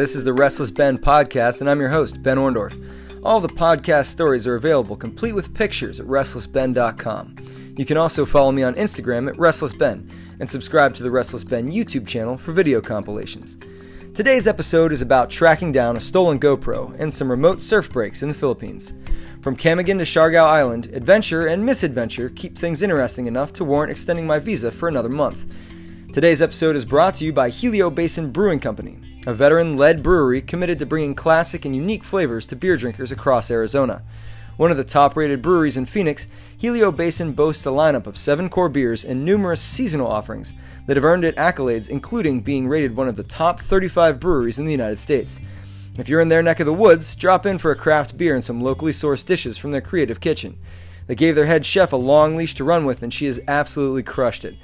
This is the Restless Ben podcast, and I'm your host, Ben Orndorff. All the podcast stories are available complete with pictures at restlessben.com. You can also follow me on Instagram at restlessben and subscribe to the Restless Ben YouTube channel for video compilations. Today's episode is about tracking down a stolen GoPro and some remote surf breaks in the Philippines. From Camiguin to Siargao Island, adventure and misadventure keep things interesting enough to warrant extending my visa for another month. Today's episode is brought to you by Helio Basin Brewing Company, a veteran led brewery committed to bringing classic and unique flavors to beer drinkers across Arizona. One of the top rated breweries in Phoenix, Helio Basin boasts a lineup of seven core beers and numerous seasonal offerings that have earned it accolades, including being rated one of the top 35 breweries in the United States. If you're in their neck of the woods, drop in for a craft beer and some locally sourced dishes from their creative kitchen. They gave their head chef a long leash to run with, and she has absolutely crushed it.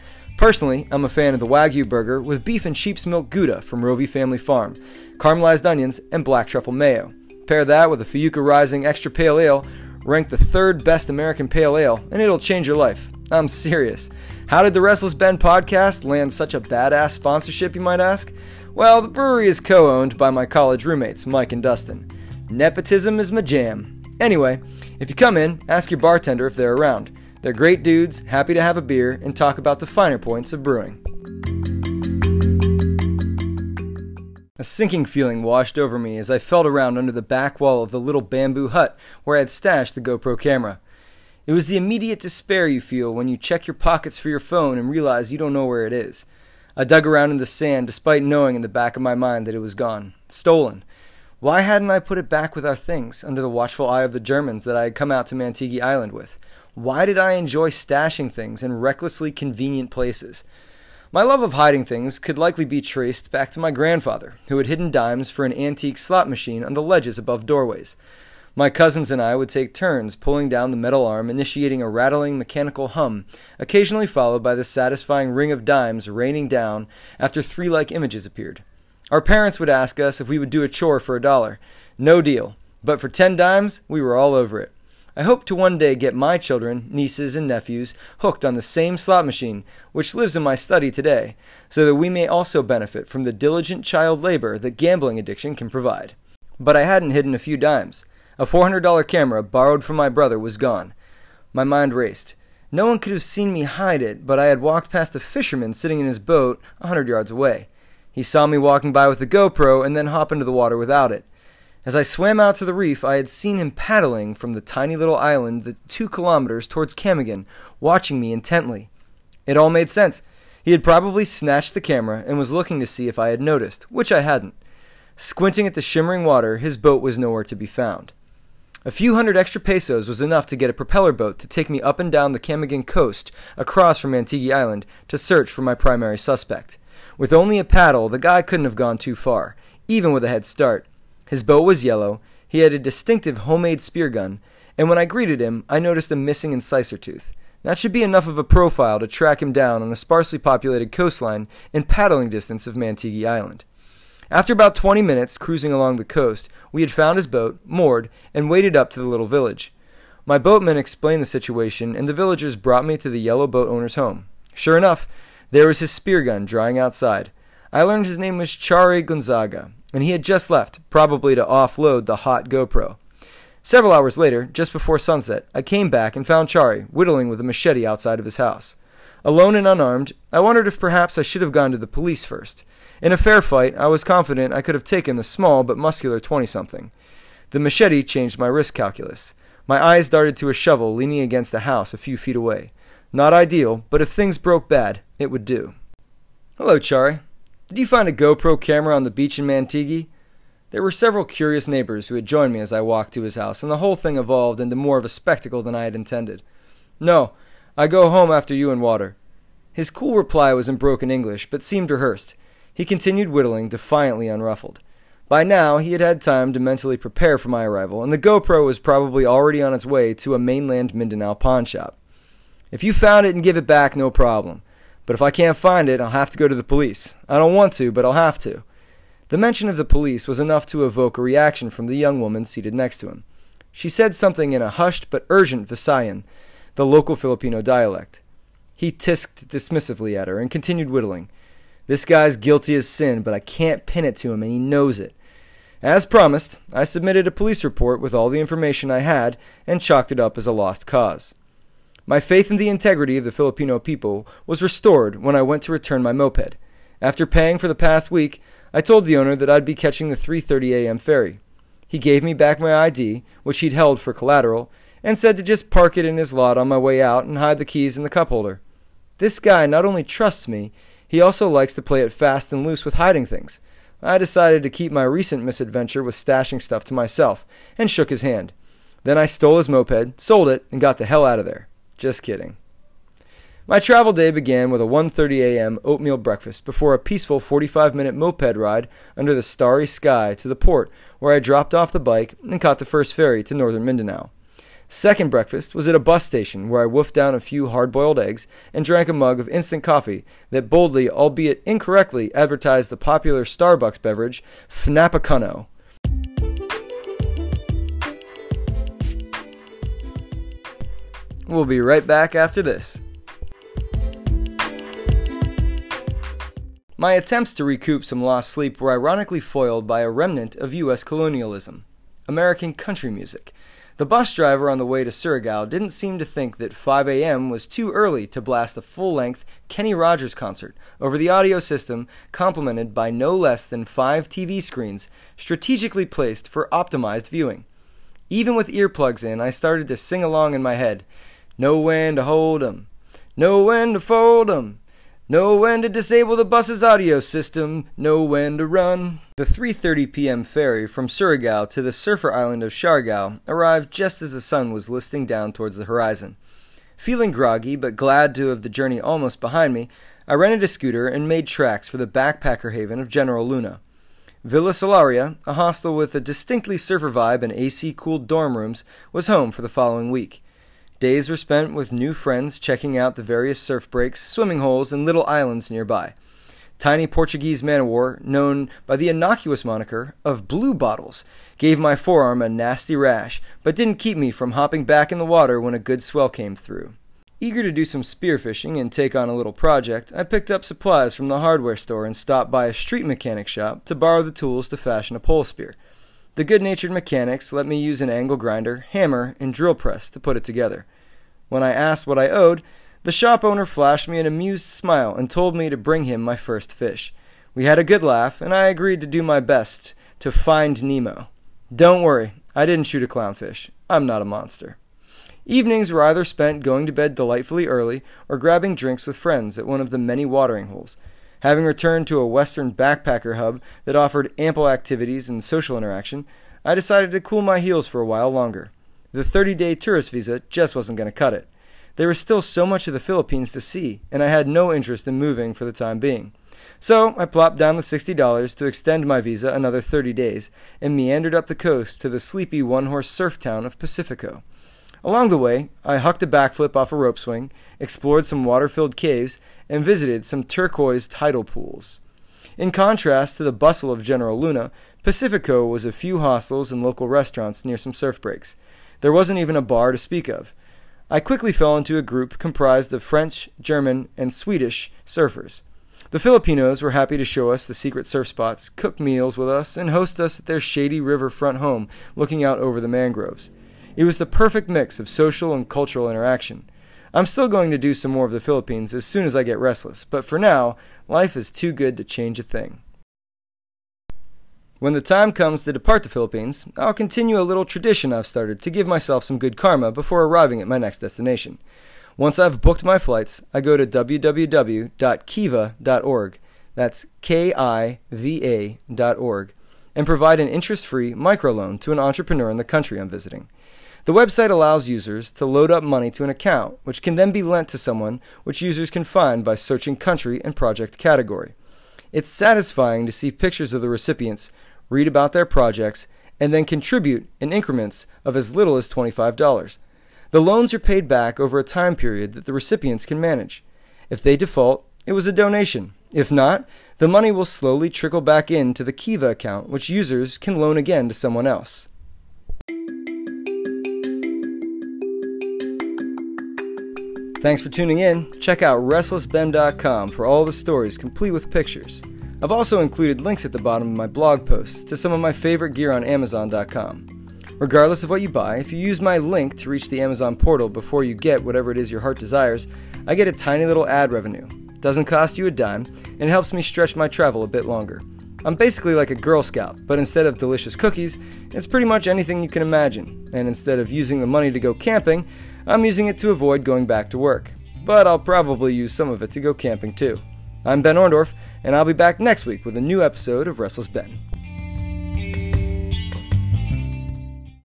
Personally, I'm a fan of the Wagyu burger with beef and sheep's milk Gouda from Rovey Family Farm, caramelized onions, and black truffle mayo. Pair that with a Fuyuka Rising Extra Pale Ale, ranked the third best American Pale Ale, and it'll change your life. I'm serious. How did the Restless Ben podcast land such a badass sponsorship, you might ask? Well, the brewery is co owned by my college roommates, Mike and Dustin. Nepotism is my jam. Anyway, if you come in, ask your bartender if they're around. They're great dudes, happy to have a beer, and talk about the finer points of brewing. A sinking feeling washed over me as I felt around under the back wall of the little bamboo hut where I had stashed the GoPro camera. It was the immediate despair you feel when you check your pockets for your phone and realize you don't know where it is. I dug around in the sand despite knowing in the back of my mind that it was gone. Stolen. Why hadn't I put it back with our things, under the watchful eye of the Germans that I had come out to Mantigue Island with? Why did I enjoy stashing things in recklessly convenient places? My love of hiding things could likely be traced back to my grandfather, who had hidden dimes for an antique slot machine on the ledges above doorways. My cousins and I would take turns pulling down the metal arm, initiating a rattling mechanical hum, occasionally followed by the satisfying ring of dimes raining down after three like images appeared. Our parents would ask us if we would do a chore for a dollar. No deal. But for ten dimes, we were all over it. I hope to one day get my children, nieces, and nephews hooked on the same slot machine, which lives in my study today, so that we may also benefit from the diligent child labor that gambling addiction can provide. But I hadn't hidden a few dimes. A $400 camera borrowed from my brother was gone. My mind raced. No one could have seen me hide it, but I had walked past a fisherman sitting in his boat a hundred yards away. He saw me walking by with the GoPro and then hop into the water without it. As I swam out to the reef, I had seen him paddling from the tiny little island the two kilometers towards Camiguin, watching me intently. It all made sense. He had probably snatched the camera and was looking to see if I had noticed, which I hadn't. Squinting at the shimmering water, his boat was nowhere to be found. A few hundred extra pesos was enough to get a propeller boat to take me up and down the Camiguin coast across from Mantigue Island to search for my primary suspect. With only a paddle, the guy couldn't have gone too far, even with a head start. His bow was yellow, he had a distinctive homemade spear gun, and when I greeted him, I noticed a missing incisor tooth. That should be enough of a profile to track him down on a sparsely populated coastline in paddling distance of Mantigue Island. After about 20 minutes cruising along the coast, we had found his boat, moored, and waded up to the little village. My boatman explained the situation, and the villagers brought me to the yellow boat owner's home. Sure enough, there was his spear gun drying outside. I learned his name was Chari Gonzaga, and he had just left, probably to offload the hot GoPro. Several hours later, just before sunset, I came back and found Chari whittling with a machete outside of his house. Alone and unarmed, I wondered if perhaps I should have gone to the police first. In a fair fight, I was confident I could have taken the small but muscular 20 something. The machete changed my risk calculus. My eyes darted to a shovel leaning against a house a few feet away. Not ideal, but if things broke bad, it would do. Hello, Chari. Did you find a GoPro camera on the beach in Mantigue? There were several curious neighbors who had joined me as I walked to his house, and the whole thing evolved into more of a spectacle than I had intended. No, I go home after you and water. His cool reply was in broken English, but seemed rehearsed. He continued whittling, defiantly unruffled. By now, he had had time to mentally prepare for my arrival, and the GoPro was probably already on its way to a mainland Mindanao pawn shop. If you found it and give it back, no problem. But if I can't find it, I'll have to go to the police. I don't want to, but I'll have to. The mention of the police was enough to evoke a reaction from the young woman seated next to him. She said something in a hushed but urgent Visayan, the local Filipino dialect. He tisked dismissively at her and continued whittling. This guy's guilty as sin, but I can't pin it to him, and he knows it. As promised, I submitted a police report with all the information I had and chalked it up as a lost cause. My faith in the integrity of the Filipino people was restored when I went to return my moped. After paying for the past week, I told the owner that I'd be catching the 3:30 a.m. ferry. He gave me back my ID, which he'd held for collateral, and said to just park it in his lot on my way out and hide the keys in the cup holder. This guy not only trusts me, he also likes to play it fast and loose with hiding things. I decided to keep my recent misadventure with stashing stuff to myself and shook his hand. Then I stole his moped, sold it, and got the hell out of there. Just kidding. My travel day began with a 1:30 a.m. oatmeal breakfast before a peaceful 45-minute moped ride under the starry sky to the port where I dropped off the bike and caught the first ferry to northern Mindanao. Second breakfast was at a bus station where I wolfed down a few hard boiled eggs and drank a mug of instant coffee that boldly, albeit incorrectly, advertised the popular Starbucks beverage, Fnapacuno. We'll be right back after this. My attempts to recoup some lost sleep were ironically foiled by a remnant of U.S. colonialism American country music. The bus driver on the way to Surigao didn't seem to think that 5 a.m. was too early to blast a full length Kenny Rogers concert over the audio system, complemented by no less than five TV screens strategically placed for optimized viewing. Even with earplugs in, I started to sing along in my head Know when to hold 'em, know when to fold 'em. Know when to disable the bus's audio system, know when to run. The 3:30 p.m. ferry from Surigao to the surfer island of Siargao arrived just as the sun was listing down towards the horizon. Feeling groggy but glad to have the journey almost behind me, I rented a scooter and made tracks for the backpacker haven of General Luna. Villa Solaria, a hostel with a distinctly surfer vibe and AC cooled dorm rooms, was home for the following week. Days were spent with new friends checking out the various surf breaks, swimming holes, and little islands nearby. Tiny Portuguese man o' war, known by the innocuous moniker of Blue Bottles, gave my forearm a nasty rash, but didn't keep me from hopping back in the water when a good swell came through. Eager to do some spearfishing and take on a little project, I picked up supplies from the hardware store and stopped by a street mechanic shop to borrow the tools to fashion a pole spear. The good natured mechanics let me use an angle grinder, hammer, and drill press to put it together. When I asked what I owed, the shop owner flashed me an amused smile and told me to bring him my first fish. We had a good laugh, and I agreed to do my best to find Nemo. Don't worry, I didn't shoot a clownfish. I'm not a monster. Evenings were either spent going to bed delightfully early or grabbing drinks with friends at one of the many watering holes. Having returned to a Western backpacker hub that offered ample activities and social interaction, I decided to cool my heels for a while longer. The 30 day tourist visa just wasn't going to cut it. There was still so much of the Philippines to see, and I had no interest in moving for the time being. So I plopped down the $60 to extend my visa another 30 days and meandered up the coast to the sleepy one horse surf town of Pacifico. Along the way, I hucked a backflip off a rope swing, explored some water filled caves, and visited some turquoise tidal pools. In contrast to the bustle of General Luna, Pacifico was a few hostels and local restaurants near some surf breaks. There wasn't even a bar to speak of. I quickly fell into a group comprised of French, German, and Swedish surfers. The Filipinos were happy to show us the secret surf spots, cook meals with us, and host us at their shady riverfront home looking out over the mangroves. It was the perfect mix of social and cultural interaction. I'm still going to do some more of the Philippines as soon as I get restless, but for now, life is too good to change a thing. When the time comes to depart the Philippines, I'll continue a little tradition I've started to give myself some good karma before arriving at my next destination. Once I've booked my flights, I go to www.kiva.org. That's K I V A.org and provide an interest free microloan to an entrepreneur in the country I'm visiting. The website allows users to load up money to an account, which can then be lent to someone, which users can find by searching country and project category. It's satisfying to see pictures of the recipients, read about their projects, and then contribute in increments of as little as $25. The loans are paid back over a time period that the recipients can manage. If they default, it was a donation. If not, the money will slowly trickle back into the Kiva account, which users can loan again to someone else. Thanks for tuning in. Check out RestlessBen.com for all the stories complete with pictures. I've also included links at the bottom of my blog posts to some of my favorite gear on Amazon.com. Regardless of what you buy, if you use my link to reach the Amazon portal before you get whatever it is your heart desires, I get a tiny little ad revenue. Doesn't cost you a dime, and helps me stretch my travel a bit longer. I'm basically like a Girl Scout, but instead of delicious cookies, it's pretty much anything you can imagine. And instead of using the money to go camping, I'm using it to avoid going back to work. But I'll probably use some of it to go camping too. I'm Ben Orndorff, and I'll be back next week with a new episode of Restless Ben.